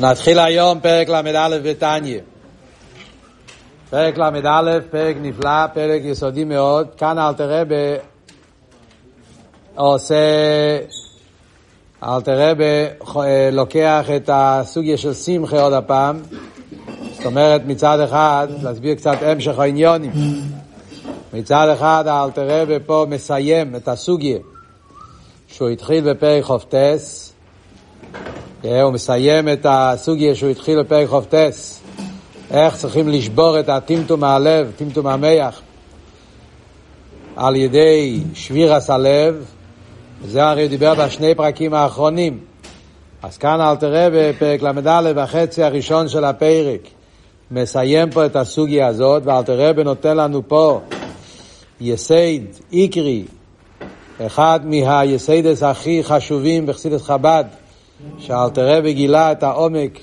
נתחיל היום פרק ל"א בתניא. פרק ל"א, פרק נפלא, פרק יסודי מאוד. כאן אלתר רבה עושה, אלתר רבה לוקח את הסוגיה של שמחה עוד הפעם. זאת אומרת, מצד אחד, להסביר קצת המשך העניונים. מצד אחד, אלתר רבה פה מסיים את הסוגיה שהוא התחיל בפרק חופטס. הוא מסיים את הסוגיה שהוא התחיל בפרק חופטס, איך צריכים לשבור את הטמטום מהלב, טמטום המח, על ידי שבירס הלב, וזה הרי הוא דיבר בשני פרקים האחרונים. אז כאן אל תראה בפרק ל"א בחצי הראשון של הפרק, מסיים פה את הסוגיה הזאת, ואל תראה נותן לנו פה יסד איקרי, אחד מהיסדס הכי חשובים בחסידס חב"ד, שאלתרבה גילה את העומק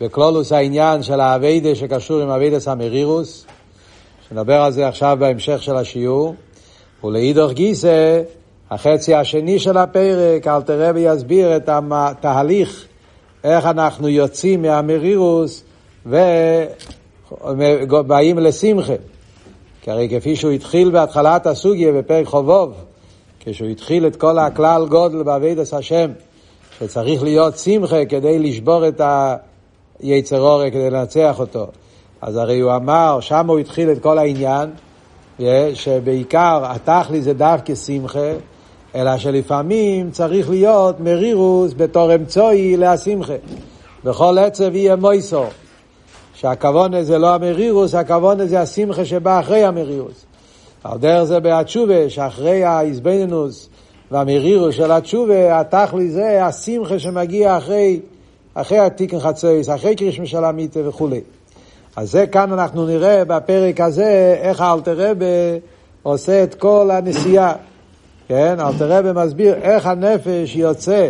בקלולוס העניין של האביידה שקשור עם אביידס המרירוס, שנדבר על זה עכשיו בהמשך של השיעור, ולאידוך גיסא, החצי השני של הפרק, אלתרבה יסביר את התהליך, איך אנחנו יוצאים מהמרירוס ובאים לשמחה. כי הרי כפי שהוא התחיל בהתחלת הסוגיה בפרק חובוב, כשהוא התחיל את כל הכלל גודל באביידס השם, שצריך להיות שמחה כדי לשבור את היצר אורי, כדי לנצח אותו. אז הרי הוא אמר, שם הוא התחיל את כל העניין, שבעיקר התכלי זה דווקא שמחה, אלא שלפעמים צריך להיות מרירוס בתור אמצעי להשמחה. בכל עצב יהיה מויסו. שהכוון זה לא המרירוס, הכוון זה השמחה שבא אחרי המרירוס. על דרך זה בהתשובה, שאחרי האיזבנינוס, והמרירו של התשובה, התכלי זה השמחה שמגיע אחרי, אחרי התיקן חצויס, אחרי קרישמי של המיטה וכולי. אז זה כאן אנחנו נראה בפרק הזה איך האלתרבה עושה את כל הנסיעה. כן, אלתרבה מסביר איך הנפש יוצא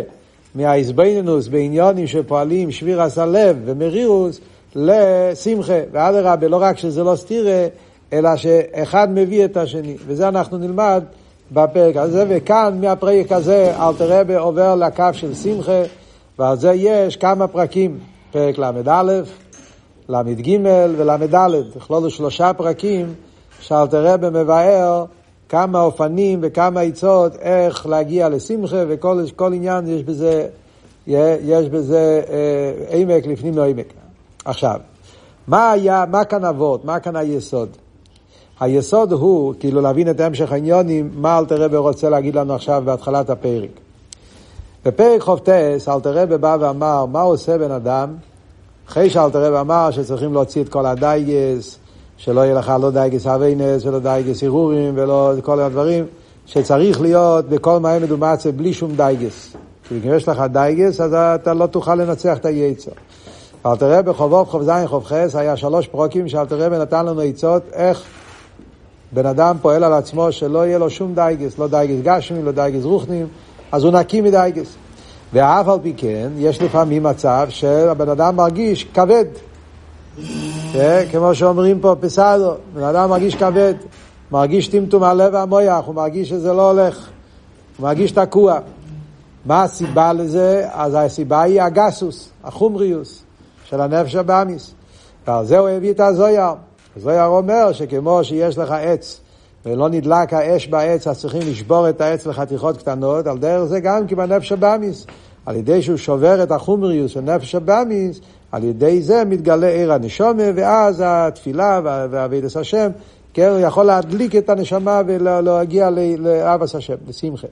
מהאיזבנינוס בעניונים שפועלים שבירס הלב ומרירוס לשמחה. ואדרבה, לא רק שזה לא סתירה, אלא שאחד מביא את השני. וזה אנחנו נלמד בפרק הזה, וכאן מהפרק הזה אלתר רבי עובר לקו של שמחה, ועל זה יש כמה פרקים, פרק ל"א, ל"ג ול"ד, לכלול שלושה פרקים שאלתר רבי מבאר כמה אופנים וכמה עצות איך להגיע לשמחה, וכל עניין יש בזה, יש בזה אה, עמק לפנים מעמק. עכשיו, מה היה, מה כאן אבות, מה כאן היסוד? היסוד הוא, כאילו להבין את המשך העניונים, מה אלתר רבי רוצה להגיד לנו עכשיו בהתחלת הפרק. בפרק חופטס, אלתר רבי בא ואמר, מה עושה בן אדם? אחרי שאלתר רבי אמר שצריכים להוציא את כל הדייגס, שלא יהיה לך לא דייגס אביינס ולא דייגס ערעורים ולא כל הדברים, שצריך להיות בכל מים מדומצה בלי שום דייגס. כי אם יש לך דייגס, אז אתה לא תוכל לנצח את היצר. אלתר רבי חובוב, חוב זין, חוב חס, היה שלוש פרוקים שאלתר רבי נתן לנו עצות איך בן אדם פועל על עצמו שלא יהיה לו שום דייגס, לא דייגס גשמים, לא דייגס רוחנים, אז הוא נקי מדייגס. ואף על פי כן, יש לפעמים מצב שהבן אדם מרגיש כבד. כמו שאומרים פה פסאדו, בן אדם מרגיש כבד, מרגיש טמטום הלב והמויח, הוא מרגיש שזה לא הולך, הוא מרגיש תקוע. מה הסיבה לזה? אז הסיבה היא הגסוס, החומריוס של הנפש הבאמיס. ועל זה הוא הביא את הזויר. זויר אומר שכמו שיש לך עץ ולא נדלק האש בעץ, אז צריכים לשבור את העץ לחתיכות קטנות, על דרך זה גם כי בנפש הבאמיס. על ידי שהוא שובר את החומריוס של נפש הבאמיס, על ידי זה מתגלה עיר הנשומה, ואז התפילה והאבידס השם, כן, הוא יכול להדליק את הנשמה ולהגיע לאבס השם, לשמחה.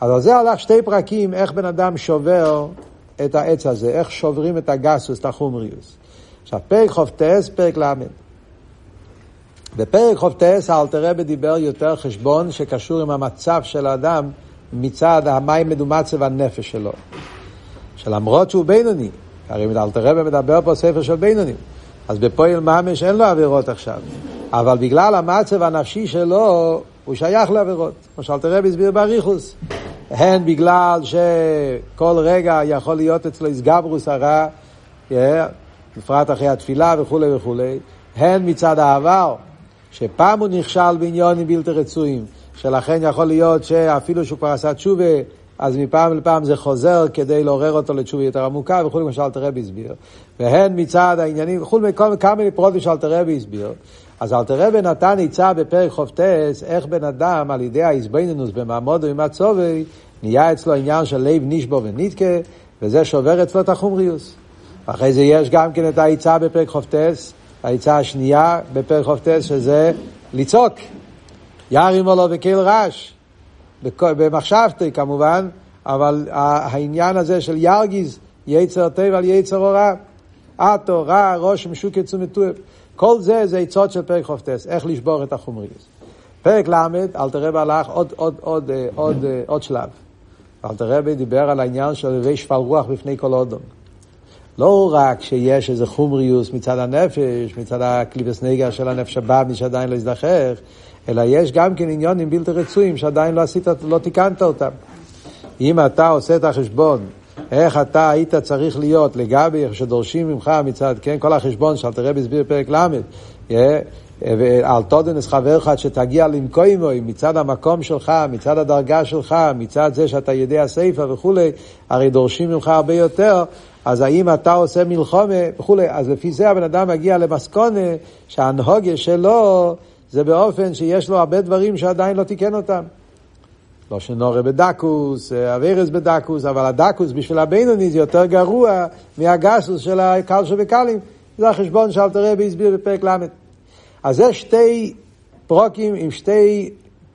אז על זה הלך שתי פרקים, איך בן אדם שובר את העץ הזה, איך שוברים את הגסוס, את החומריוס. עכשיו, פרק חופטס, פרק ל'. בפרק חופטס אלתר רבי דיבר יותר חשבון שקשור עם המצב של האדם מצד המים מדומצה והנפש שלו. שלמרות שהוא בינוני, הרי אלתר רבי מדבר פה ספר של בינוני, אז בפועל ממש אין לו עבירות עכשיו. אבל בגלל המצב הנפשי שלו, הוא שייך לעבירות. כמו שאלתר רבי הסביר באריכוס. הן בגלל שכל רגע יכול להיות אצלו איסגברוס הרע, בפרט אחרי התפילה וכולי וכולי, הן מצד העבר, שפעם הוא נכשל בעניונים בלתי רצויים, שלכן יכול להיות שאפילו שהוא כבר עשה תשובה, אז מפעם לפעם זה חוזר כדי לעורר אותו לתשובה יותר עמוקה וכולי, כמו שאלתר רבי הסביר. והן מצד העניינים, וכולי, כמה פרוטים שאלתר רבי הסביר. אז אלתר רבי נתן עצה בפרק חופטס, איך בן אדם על ידי האיזבנינוס במעמודו עם הצובי, נהיה אצלו עניין של לב נשבו ונתקה, וזה שובר אצלו את החומריוס. אחרי זה יש גם כן את העצה בפרק חופטס, העצה השנייה בפרק חופטס, שזה לצעוק. ירים עולו וקהל רעש. במחשבתי כמובן, אבל העניין הזה של ירגיז, יצר טבע על יצר הורע, עטו, רע, ראש משוק יצאו טוב. כל זה זה עצות של פרק חופטס, איך לשבור את החומריוס. פרק ל', אלתר רבי הלך עוד, עוד, עוד, עוד, עוד, עוד שלב. אלתר רבי דיבר על העניין של הווי שפל רוח בפני כל אודום. לא רק שיש איזה חומריוס מצד הנפש, מצד הקליפס נגר של הנפש הבא, מי שעדיין לא הזדחך, אלא יש גם כן עניונים בלתי רצויים שעדיין לא עשית, לא תיקנת אותם. אם אתה עושה את החשבון, איך אתה היית צריך להיות לגבי איך שדורשים ממך מצד, כן, כל החשבון שאלתר רבי הסביר בפרק ל', על תודנס חברך שתגיע למקוימוי מצד המקום שלך, מצד הדרגה שלך, מצד זה שאתה יודע ספר וכולי, הרי דורשים ממך הרבה יותר, אז האם אתה עושה מלחומה וכולי, אז לפי זה הבן אדם מגיע למסקונה שהנהוגה שלו זה באופן שיש לו הרבה דברים שעדיין לא תיקן אותם. לא שנורא בדקוס, אבירס בדקוס, אבל הדקוס בשביל הבינוני זה יותר גרוע מהגסוס של הקל שבקלים. זה החשבון שאלתר רבי הסביר בפרק ל'. אז זה שתי פרוקים עם שתי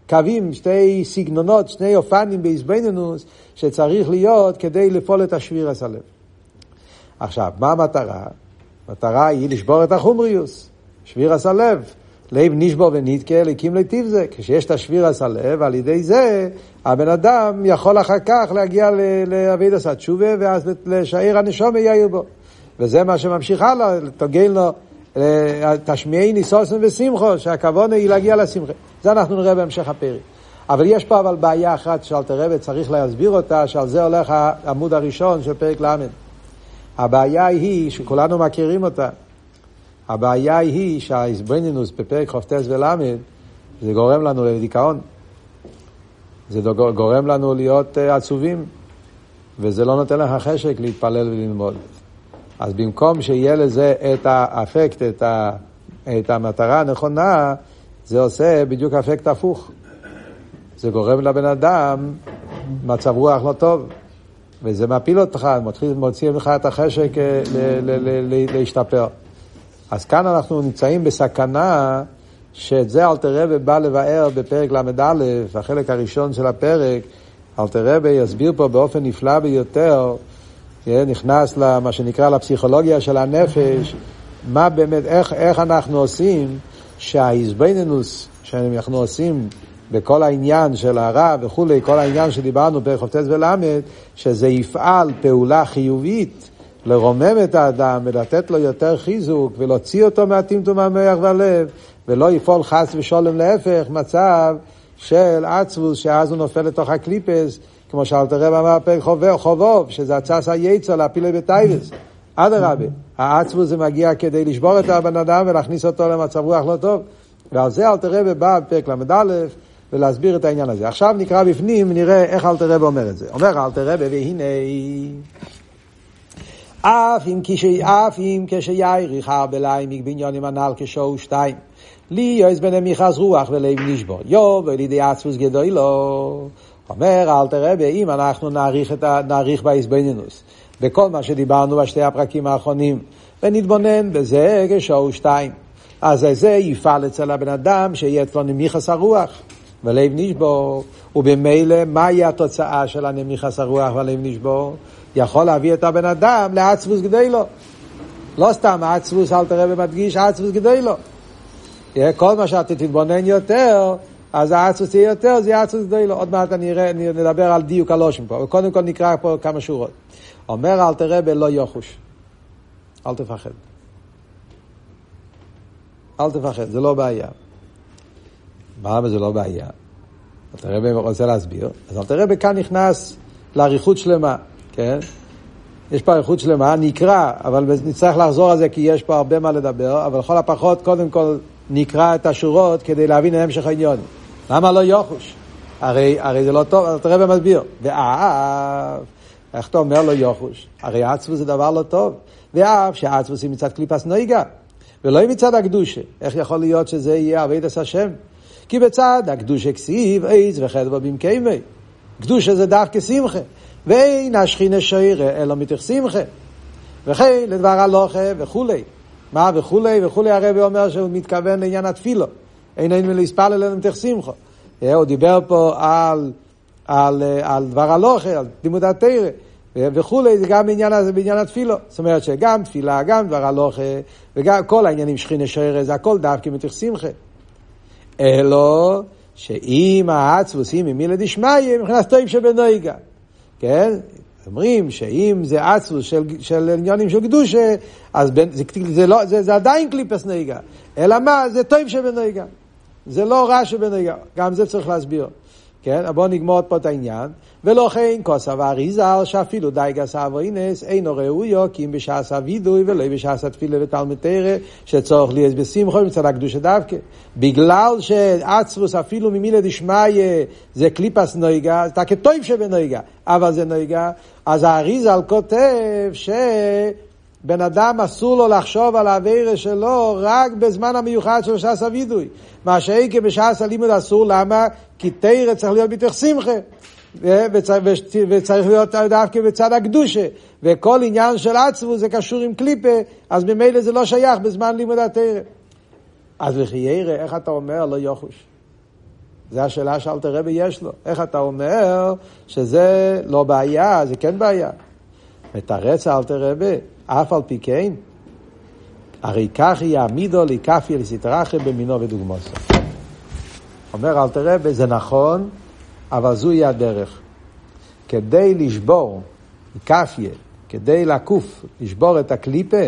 קווים, שתי סגנונות, שני אופנים באיזבנינוס שצריך להיות כדי לפעול את השביר הסלב. עכשיו, מה המטרה? המטרה היא לשבור את החומריוס, שביר הסלב. לב נשבו ונתקה, לקים לטיב זה. כשיש את השביר הסלב, על ידי זה הבן אדם יכול אחר כך להגיע לאביד עשה תשובה, ואז לשעיר הנשום יאיר בו. וזה מה שממשיך הלאה, תוגל לו, תשמיעי ניסוסם ושמחו, שהכוונה היא להגיע לשמחה. זה אנחנו נראה בהמשך הפרק. אבל יש פה אבל בעיה אחת שאלתר רבי צריך להסביר אותה, שעל זה הולך העמוד הראשון של פרק ל'. הבעיה היא, שכולנו מכירים אותה, הבעיה היא שהאיזבנינוס בפרק כ"ט ול' זה גורם לנו לדיכאון. זה גורם לנו להיות אה, עצובים, וזה לא נותן לך חשק להתפלל וללמוד. אז במקום שיהיה לזה את האפקט, את, ה, את המטרה הנכונה, זה עושה בדיוק אפקט הפוך. זה גורם לבן אדם מצב רוח לא טוב, וזה מפיל אותך, מתחיל, מוציא ממך את החשק אה, להשתפר. אז כאן אנחנו נמצאים בסכנה שאת זה אלתר רבי בא לבאר בפרק ל"א, החלק הראשון של הפרק, אלתר רבי יסביר פה באופן נפלא ביותר, נכנס למה שנקרא לפסיכולוגיה של הנפש, מה באמת, איך, איך אנחנו עושים שהאיזבנינוס שאנחנו עושים בכל העניין של הרע וכולי, כל העניין שדיברנו פרק כ"ט ול"ד, שזה יפעל פעולה חיובית לרומם את האדם ולתת לו יותר חיזוק ולהוציא אותו מהטמטום המח והלב ולא יפעול חס ושולם להפך, מצב של עצבוס שאז הוא נופל לתוך הקליפס כמו שאלתר רב אמר פרק חובוב, שזה הצס היצר להפילי בטייבס. אדרבה, העצבוס זה מגיע כדי לשבור את הבן אדם ולהכניס אותו למצב רוח לא טוב. ועל זה אלתר רב בא בפרק ל"א ולהסביר את העניין הזה. עכשיו נקרא בפנים ונראה איך אלתר רב אומר את זה. אומר אלתר רב, והנה... אף אם, כשי, אף אם כשיריך בליים בניונים הנ"ל כשעו שתיים. לי יועז בני מיכס רוח ולב נשבור. יו ולידי עצמוס גדוי לו. אומר אל תראה אם אנחנו נעריך, ה, נעריך בהסבנינוס בכל מה שדיברנו בשתי הפרקים האחרונים ונתבונן בזה כשעו שתיים. אז זה יפעל אצל הבן אדם שיהיה אצלו נמיכס הרוח ולב נשבור. ובמילא מהי התוצאה של הנמיכס הרוח והלב נשבור? יכול להביא את הבן אדם לעצבוס גדי לו. לא סתם עצבוס, אל תראה ומדגיש, עצבוס גדי לו. כל מה שאתה תתבונן יותר, אז העצבוס יהיה יותר, זה יהיה עצבוס גדי לו. עוד מעט אני אראה, נדבר על דיוק הלושם פה, וקודם כל נקרא פה כמה שורות. אומר אל תראה בלא יוחוש. אל תפחד. אל תפחד, זה לא בעיה. מה זה לא בעיה? אל תראה רוצה להסביר. אז אל תראה כאן נכנס לאריכות שלמה. כן? יש פה אריכות שלמה, נקרא, אבל נצטרך לחזור על זה כי יש פה הרבה מה לדבר, אבל לכל הפחות קודם כל נקרא את השורות כדי להבין את המשך העניין. למה לא יוחוש? הרי, הרי זה לא טוב, אז תראה במסביר. ואף, איך אתה אומר לו יוחוש? הרי עצבוס זה דבר לא טוב. ואף שהעצבוס היא מצד קליפס נויגה, ולא מצד הקדושה. איך יכול להיות שזה יהיה אבידס השם? כי בצד הקדושה כסיב, עץ וחדבו במקיימי. קדושה זה דווקא שמחה. ואין השכינה שוירה אלא מתוך שמחה. וכי לדבר הלוכה וכולי. מה וכולי וכולי הרבי אומר שהוא מתכוון לעניין התפילו. אין אין מלהספל אלינו מתוך שמחה. הוא דיבר פה על, על, על דבר הלוכה, על לימוד התרא. וכולי, זה גם בעניין, הזה, בעניין התפילו. זאת אומרת שגם תפילה, גם דבר הלוכה, וגם כל העניינים שכינה שרר, זה הכל דווקא מתוך שמחה. אלו שאם העצבוס היא ממילה דשמיא, מבחינת טוב שבנויגה. כן? אומרים שאם זה עצבוס של, של עניונים של קדושה, אז בין, זה, זה, לא, זה, זה עדיין קליפס נויגה. אלא מה? זה טוב שבנויגה. זה לא רע שבנויגה. גם זה צריך להסביר. כן? בואו נגמור פה את העניין. ולא כן כוס אברי ז"ל שאפילו די גס אבוינס אינו ראויו כי אם בשעס הווידוי ולא בשעס התפילה ותלמוד תרא שצורך לי בשמחו מצד הקדושה דווקא. בגלל שעצרוס אפילו ממילה דשמיא זה קליפס נויגה, זה כטוב שבנויגה, אבל זה נויגה, אז האריזל כותב ש... בן אדם אסור לו לחשוב על האווירה שלו רק בזמן המיוחד של ש"ס הווידוי. מה שאיקה בש"ס הלימוד אסור, למה? כי תרא צריך להיות בתוך שמחה. וצריך להיות דווקא בצד הקדושה. וכל עניין של עצבו זה קשור עם קליפה, אז ממילא זה לא שייך בזמן לימוד התרא. אז לחיירא, איך אתה אומר לא יוחוש? זו השאלה שאלתר רבי יש לו. איך אתה אומר שזה לא בעיה, זה כן בעיה? מתרץ אלתר רבי, אף על פי כן, הרי כך יעמידו לכפי לסתרחה במינו ודוגמוסו. אומר אלתר רבי, זה נכון, אבל זוהי הדרך. כדי לשבור, כפיה, כדי לקוף, לשבור את הקליפה,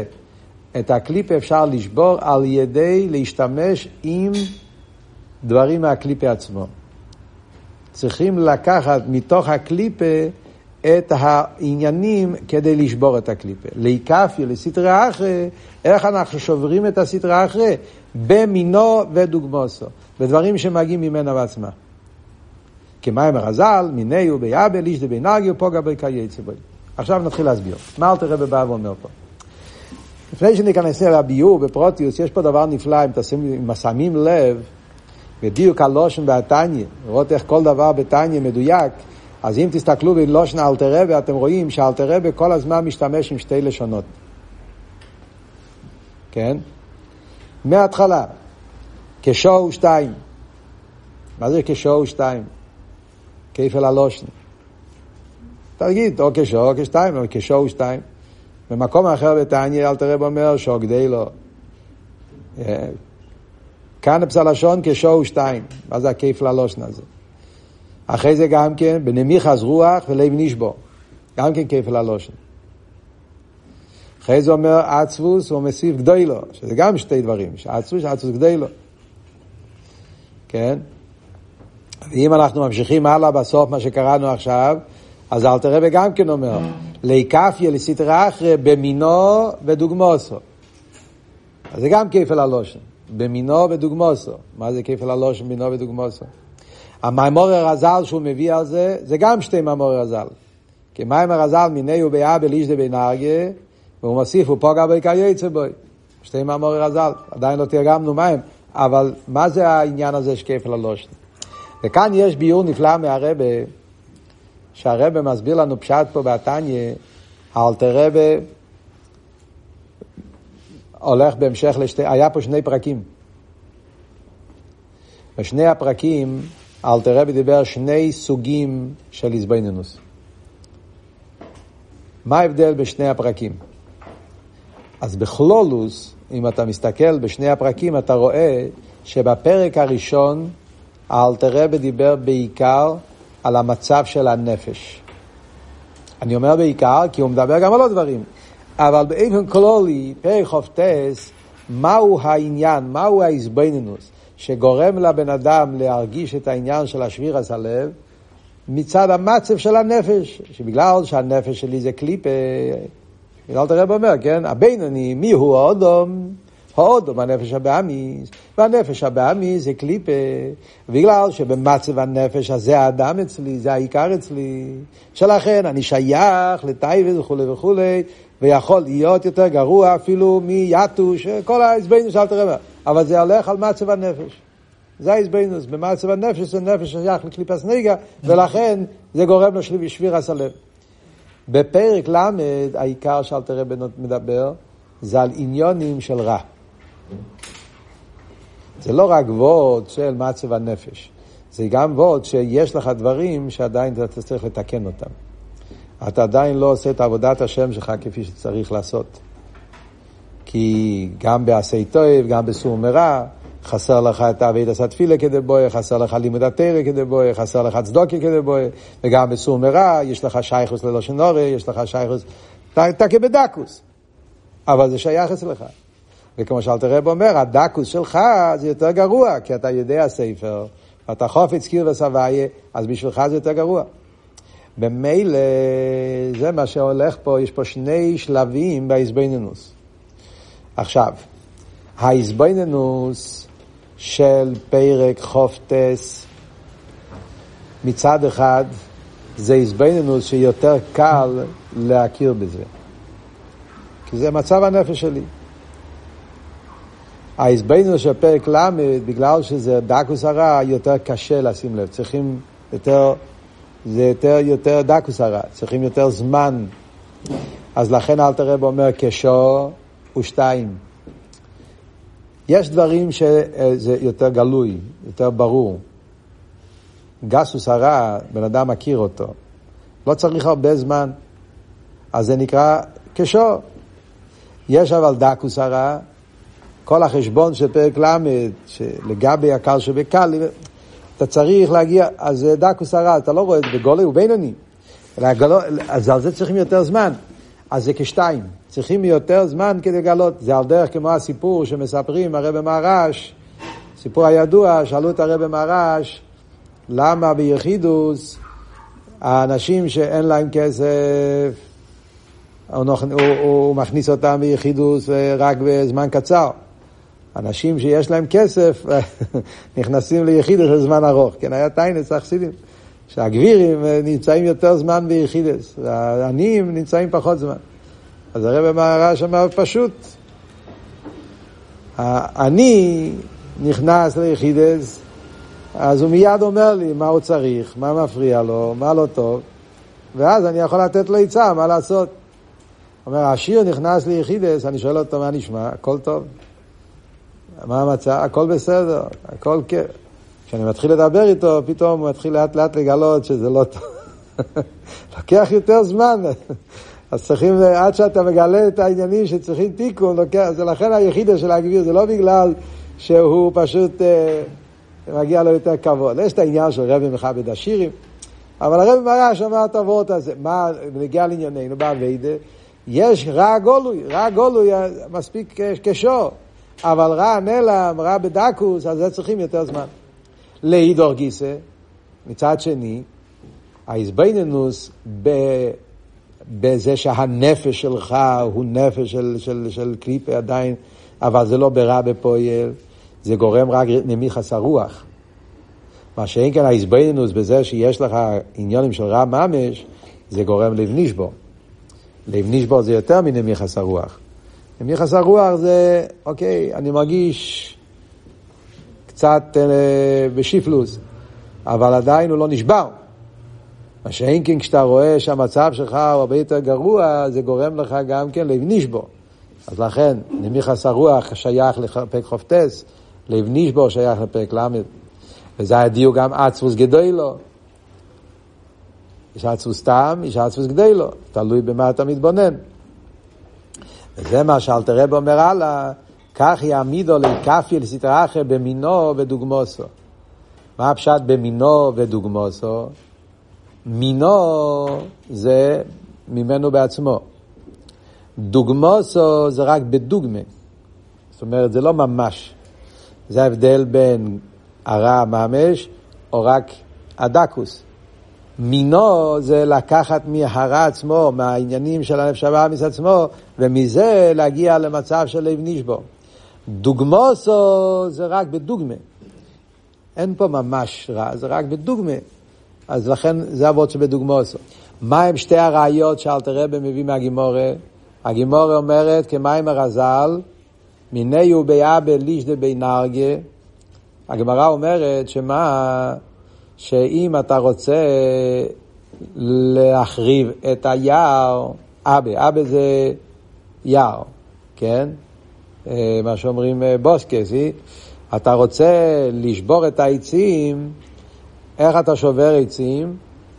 את הקליפה אפשר לשבור על ידי להשתמש עם דברים מהקליפה עצמו. צריכים לקחת מתוך הקליפה את העניינים כדי לשבור את הקליפה. להיקפיה, לסטרי אחרי, איך אנחנו שוברים את הסטרי אחרי? במינו ודוגמוסו, בדברים שמגיעים ממנה בעצמה. כמים הרז"ל, מיניהו ביאבל, איש דבינגיו, פוגע בי קייצא בוי. עכשיו נתחיל להסביר. מה אלתר רבי בא ואומר פה? לפני שניכנס לביור בפרוטיוס, יש פה דבר נפלא, אם, תשים, שמים לב, בדיוק הלושן והתניא, לראות איך כל דבר בתניא מדויק, אז אם תסתכלו בלושן אלתר רבי, אתם רואים שאלתר רבי כל הזמן משתמש עם שתי לשונות. כן? מההתחלה, כשואו שתיים. מה זה כשואו שתיים? כפל הלושן. תגיד, או כשו או כשתיים, או כשו ושתיים. במקום אחר בתניא אל תראה אומר שו גדי לו. כאן בפסלשון כשו ושתיים. מה זה הכפל הלושן הזה? אחרי זה גם כן, בנמיכס רוח ולב נשבו. גם כן כפל הלושן. אחרי זה אומר עצבוס, הוא מוסיף גדולו, שזה גם שתי דברים, שעצבוס, שעצבוס גדולו. כן? ואם אנחנו ממשיכים הלאה בסוף מה שקראנו עכשיו, אז אל תראה גם כן אומר, ליקפיה לסטרא אחרא במינו ודוגמוסו. אז זה גם כפל הלושן, במינו ודוגמוסו. מה זה כפל הלושן במינו ודוגמוסו? המימורי הרז"ל שהוא מביא על זה, זה גם שתי מימורי רז"ל. כי מים הרז"ל מיני ובאבל איש דבנרגיה, והוא מוסיף, הוא פוגע בעיקר יצא בוי. שתי מימורי רז"ל, עדיין לא תרגמנו מים, אבל מה זה העניין הזה של כפל הלושן? וכאן יש ביור נפלא מהרבה, שהרבה מסביר לנו פשט פה בתניא, האלתר רבה הולך בהמשך לשתי, היה פה שני פרקים. בשני הפרקים אלתר רבי דיבר שני סוגים של איזבנינוס. מה ההבדל בשני הפרקים? אז בכלולוס, אם אתה מסתכל בשני הפרקים, אתה רואה שבפרק הראשון האלתר רבי דיבר בעיקר על המצב של הנפש. אני אומר בעיקר כי הוא מדבר גם על עוד דברים, אבל באופן כללי, פרק חופטס, מהו העניין, מהו האיזבנינוס, שגורם לבן אדם להרגיש את העניין של השבירס הלב, מצד המצב של הנפש, שבגלל שהנפש שלי זה קליפה, אלתר רב אומר, כן, הבינוני, מי הוא האודום? הודו בנפש הבאמיס, והנפש הבאמיס זה קליפה, בגלל שבמצב הנפש הזה האדם אצלי, זה העיקר אצלי, שלכן אני שייך לטייבה וכולי וכולי, ויכול להיות יותר גרוע אפילו מיתוש, כל ההסבנו שאלת רבה, אבל זה הולך על מצב הנפש. זה ההסבנוס, במצב הנפש זה נפש שייך לקליפס נגע, ולכן זה גורם לו שביר הסלב. בפרק ל' העיקר שאלת רבה מדבר, זה על עניונים של רע. זה לא רק וורד של מצב הנפש, זה גם וורד שיש לך דברים שעדיין אתה צריך לתקן אותם. אתה עדיין לא עושה את עבודת השם שלך כפי שצריך לעשות. כי גם בעשי טוב, גם בסור מרע, חסר לך את אבי דסת תפילה כדי בואי, חסר לך לימוד התרא כדי בואי, חסר לך צדוקי כדי בואי, וגם בסור מרע, יש לך שייכוס ללושן אורי, יש לך שייכוס, אתה כבדקוס, אבל זה שייך אצלך. וכמו שאלתר רב אומר, הדקוס שלך זה יותר גרוע, כי אתה יודע ספר, אתה חופץ קיר וסבייה, אז בשבילך זה יותר גרוע. במילא, זה מה שהולך פה, יש פה שני שלבים בהזבנינוס. עכשיו, ההזבנינוס של פרק חופטס, מצד אחד, זה הזבנינוס שיותר קל להכיר בזה. כי זה מצב הנפש שלי. ההסבנו של פרק ל', בגלל שזה דקוס הרע, יותר קשה לשים לב. צריכים יותר, זה יותר, יותר דקוס הרע, צריכים יותר זמן. אז לכן אל תראה אומר כשור ושתיים. יש דברים שזה יותר גלוי, יותר ברור. גסוס הרע, בן אדם מכיר אותו. לא צריך הרבה זמן. אז זה נקרא כשור. יש אבל דקוס הרע, כל החשבון של פרק ל', שלגבי הקל שבקל, אתה צריך להגיע, אז דקוס הרע, אתה לא רואה את זה בגולי ובינוני. אז על זה צריכים יותר זמן. אז זה כשתיים. צריכים יותר זמן כדי לגלות. זה על דרך כמו הסיפור שמספרים, הרב מהרש, סיפור הידוע, שאלו את הרב מהרש, למה ביחידוס האנשים שאין להם כסף, הוא, הוא, הוא מכניס אותם ביחידוס אה, רק בזמן קצר. אנשים שיש להם כסף נכנסים ליחידס לזמן ארוך. כן, היה טיינס החסידים, שהגבירים אה, נמצאים יותר זמן ביחידס, והעניים נמצאים פחות זמן. אז הרב מהרש אמר פשוט, אני נכנס ליחידס, אז הוא מיד אומר לי מה הוא צריך, מה מפריע לו, מה לא טוב, ואז אני יכול לתת לו עצה מה לעשות. אומר, העשיר נכנס ליחידס, אני שואל אותו מה נשמע, הכל טוב. מה המצב? הכל בסדר, הכל כיף. כשאני מתחיל לדבר איתו, פתאום הוא מתחיל לאט לאט לגלות שזה לא טוב. לוקח יותר זמן. אז צריכים, עד שאתה מגלה את העניינים שצריכים תיקון, לוקח, זה לכן היחידה של הגביר, זה לא בגלל שהוא פשוט אה, מגיע לו יותר כבוד. יש את העניין של רבי מכבד השירים, אבל הרבי מרש אמר את הוורד הזה. מה, נגיע לענייננו, באביידה, יש רע גולוי, רע גולוי מספיק כשור. אבל רע נעלם, רע בדקוס, אז זה צריכים יותר זמן. לאידור גיסא, מצד שני, האיזבנינוס בזה שהנפש שלך הוא נפש של, של, של קליפה עדיין, אבל זה לא ברע בפועל, זה גורם רק נמיכס הרוח. מה שאין כאן האיזבנינוס בזה שיש לך עניונים של רע ממש, זה גורם לבנישבו. לבנישבו זה יותר מנמיכס הרוח. מיחס הרוח זה, אוקיי, אני מרגיש קצת אה, בשיפלוס, אבל עדיין הוא לא נשבר. מה שאין כן כשאתה רואה שהמצב שלך הוא הרבה יותר גרוע, זה גורם לך גם כן לב נשבו. אז לכן, נמיכס הרוח שייך לפרק חופטס, לב נשבו שייך לפרק ל', וזה הדיוק גם עצבוס גדולו. יש עצבוס טעם, יש עצבוס גדולו, תלוי במה אתה מתבונן. וזה מה שאלתר רב אומר הלאה, כך יעמידו לכפי אחר במינו ודוגמוסו. מה הפשט במינו ודוגמוסו? מינו זה ממנו בעצמו. דוגמוסו זה רק בדוגמה. זאת אומרת, זה לא ממש. זה ההבדל בין הרע ממש או רק הדקוס. מינו זה לקחת מהרע עצמו, מהעניינים של הנפש הבא מצד עצמו, ומזה להגיע למצב של לב נשבו. דוגמוסו זה רק בדוגמה. אין פה ממש רע, זה רק בדוגמה. אז לכן זה אבות שבדוגמוסו. מה הם שתי הראיות שאלתר רבי מביא מהגימורה? הגימורה אומרת כמים הרזל, מיני וביאבה לישדה בי נרגה. הגמרא אומרת שמה, שאם אתה רוצה להחריב את היער, אבה, אבה זה יער, כן? אה, מה שאומרים אה, בוסקסי, אתה רוצה לשבור את העצים, איך אתה שובר עצים?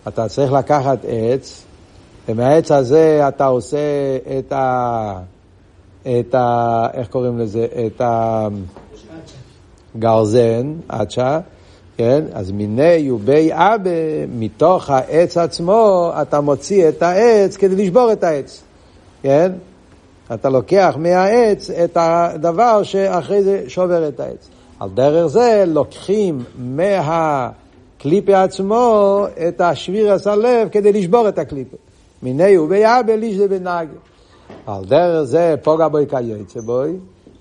אתה צריך לקחת עץ, ומהעץ הזה אתה עושה את ה... את ה... איך קוראים לזה? את הגרזן, עדשה, כן? אז מיני ובי אבה, מתוך העץ עצמו, אתה מוציא את העץ כדי לשבור את העץ, כן? אתה לוקח מהעץ את הדבר שאחרי זה שובר את העץ. על דרך זה לוקחים מהקליפה עצמו את השביר הסלב כדי לשבור את הקליפה. מיני וביאבל איש זה בנגה. על דרך זה פוגע בוי כיוצא בוי,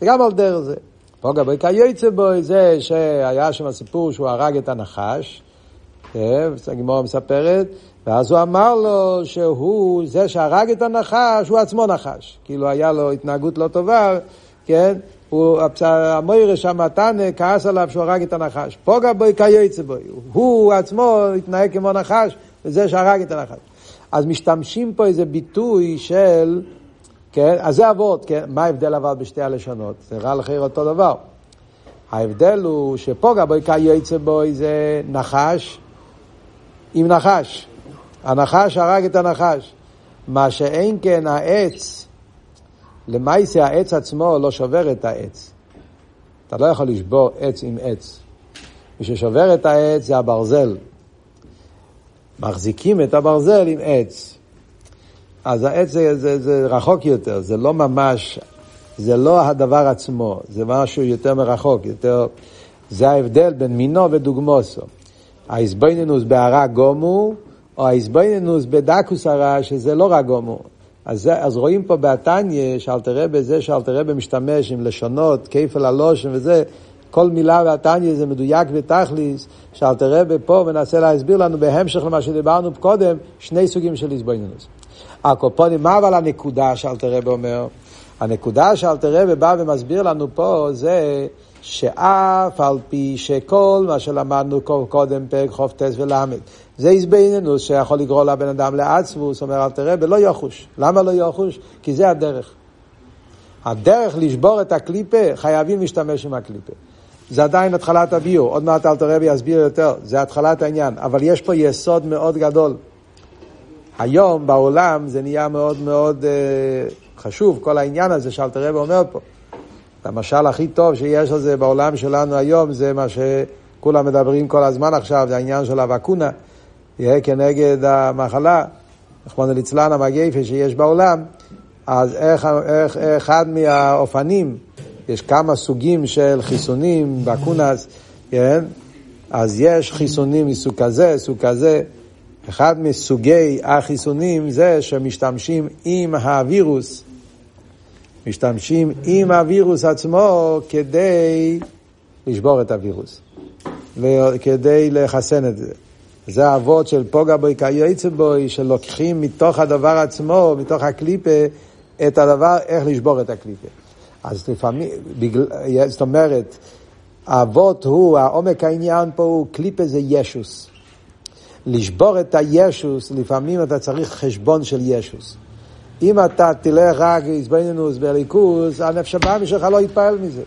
וגם על דרך זה. פוגע בוי כיוצא בוי זה שהיה שם הסיפור שהוא הרג את הנחש, כן, הגימורה מספרת, ואז הוא אמר לו שהוא, זה שהרג את הנחש, הוא עצמו נחש. כאילו היה לו התנהגות לא טובה, כן? הוא, המוירה שם, תנא, כעס עליו שהוא הרג את הנחש. פוגע בוי כיוצא בוי. הוא עצמו התנהג כמו נחש, וזה שהרג את הנחש. אז משתמשים פה איזה ביטוי של, כן, אז זה אבות, כן, מה ההבדל אבל בשתי הלשונות? זה רע לכם אותו דבר. ההבדל הוא שפוגע בוי כיוצא בוי זה נחש עם נחש. הנחש הרג את הנחש. מה שאין כן העץ, למעשה העץ עצמו לא שובר את העץ. אתה לא יכול לשבור עץ עם עץ. מי ששובר את העץ זה הברזל. מחזיקים את הברזל עם עץ. אז העץ זה, זה, זה רחוק יותר, זה לא ממש, זה לא הדבר עצמו, זה משהו יותר מרחוק, יותר, זה ההבדל בין מינו ודוגמוסו. האיזבנינוס בהרה גומו, או האיזבנינוס בדקוס הרע, שזה לא רק גומו. אז, אז רואים פה בתניא, שאלתר רבי, זה שאלתר משתמש עם לשונות, כיפל הלושן וזה, כל מילה והתניא זה מדויק ותכליס, שאלתר רבי פה מנסה להסביר לנו בהמשך למה שדיברנו קודם, שני סוגים של איזבנינוס. הקופונים, מה אבל הנקודה שאלתר אומר? הנקודה שאלתר בא ומסביר לנו פה זה שאף על פי שכל מה שלמדנו קודם פרק חוף טס ולמד, זה איזבנינוס שיכול לגרור לבן אדם לעצבוס, אומר אלתר רבי, לא יחוש. למה לא יחוש? כי זה הדרך. הדרך לשבור את הקליפה, חייבים להשתמש עם הקליפה. זה עדיין התחלת הביור, עוד מעט אלתר רבי יסביר יותר, זה התחלת העניין, אבל יש פה יסוד מאוד גדול. היום בעולם זה נהיה מאוד מאוד uh, חשוב, כל העניין הזה שאלתר רבי אומר פה. המשל הכי טוב שיש על זה בעולם שלנו היום זה מה שכולם מדברים כל הזמן עכשיו, זה העניין של הוואקונה, כנגד המחלה, רחמנא ליצלן המגייפה שיש בעולם, אז איך, איך, אחד מהאופנים, יש כמה סוגים של חיסונים, ואקונס, כן? אז יש חיסונים מסוג כזה, סוג כזה. אחד מסוגי החיסונים זה שמשתמשים עם הווירוס, משתמשים עם הווירוס עצמו כדי לשבור את הווירוס, וכדי לחסן את זה. זה האבות של פוגע בוי כיוצא בוי, שלוקחים מתוך הדבר עצמו, מתוך הקליפה, את הדבר איך לשבור את הקליפה. אז לפעמים, בגל, זאת אומרת, האבות הוא, העומק העניין פה הוא, קליפה זה ישוס. לשבור את הישוס, לפעמים אתה צריך חשבון של ישוס. אם אתה תלך רק איזבנינוס בליכוס, הנפש הבאמי שלך לא יתפעל מזה.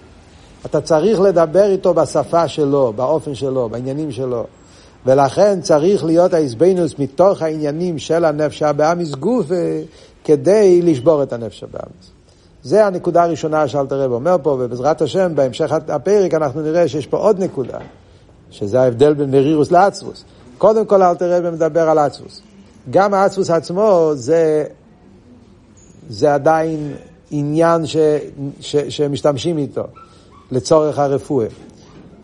אתה צריך לדבר איתו בשפה שלו, באופן שלו, בעניינים שלו. ולכן צריך להיות האיזבנינוס מתוך העניינים של הנפש הבאמיס גוף כדי לשבור את הנפש הבאמיס. זה הנקודה הראשונה שאלתר רב אומר פה, ובעזרת השם, בהמשך הפרק אנחנו נראה שיש פה עוד נקודה, שזה ההבדל בין מרירוס לעצרוס. קודם כל אלתר רב מדבר על עצרוס. גם העצרוס עצמו זה זה עדיין עניין ש, ש, שמשתמשים איתו לצורך הרפואה.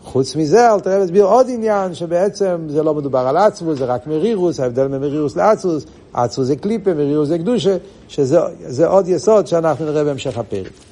חוץ מזה, אל תראה להסביר עוד עניין שבעצם זה לא מדובר על עצמוס, זה רק מרירוס, ההבדל ממרירוס לעצמוס, עצמוס זה קליפה, מרירוס זה קדושה, שזה עוד יסוד שאנחנו נראה בהמשך הפרק.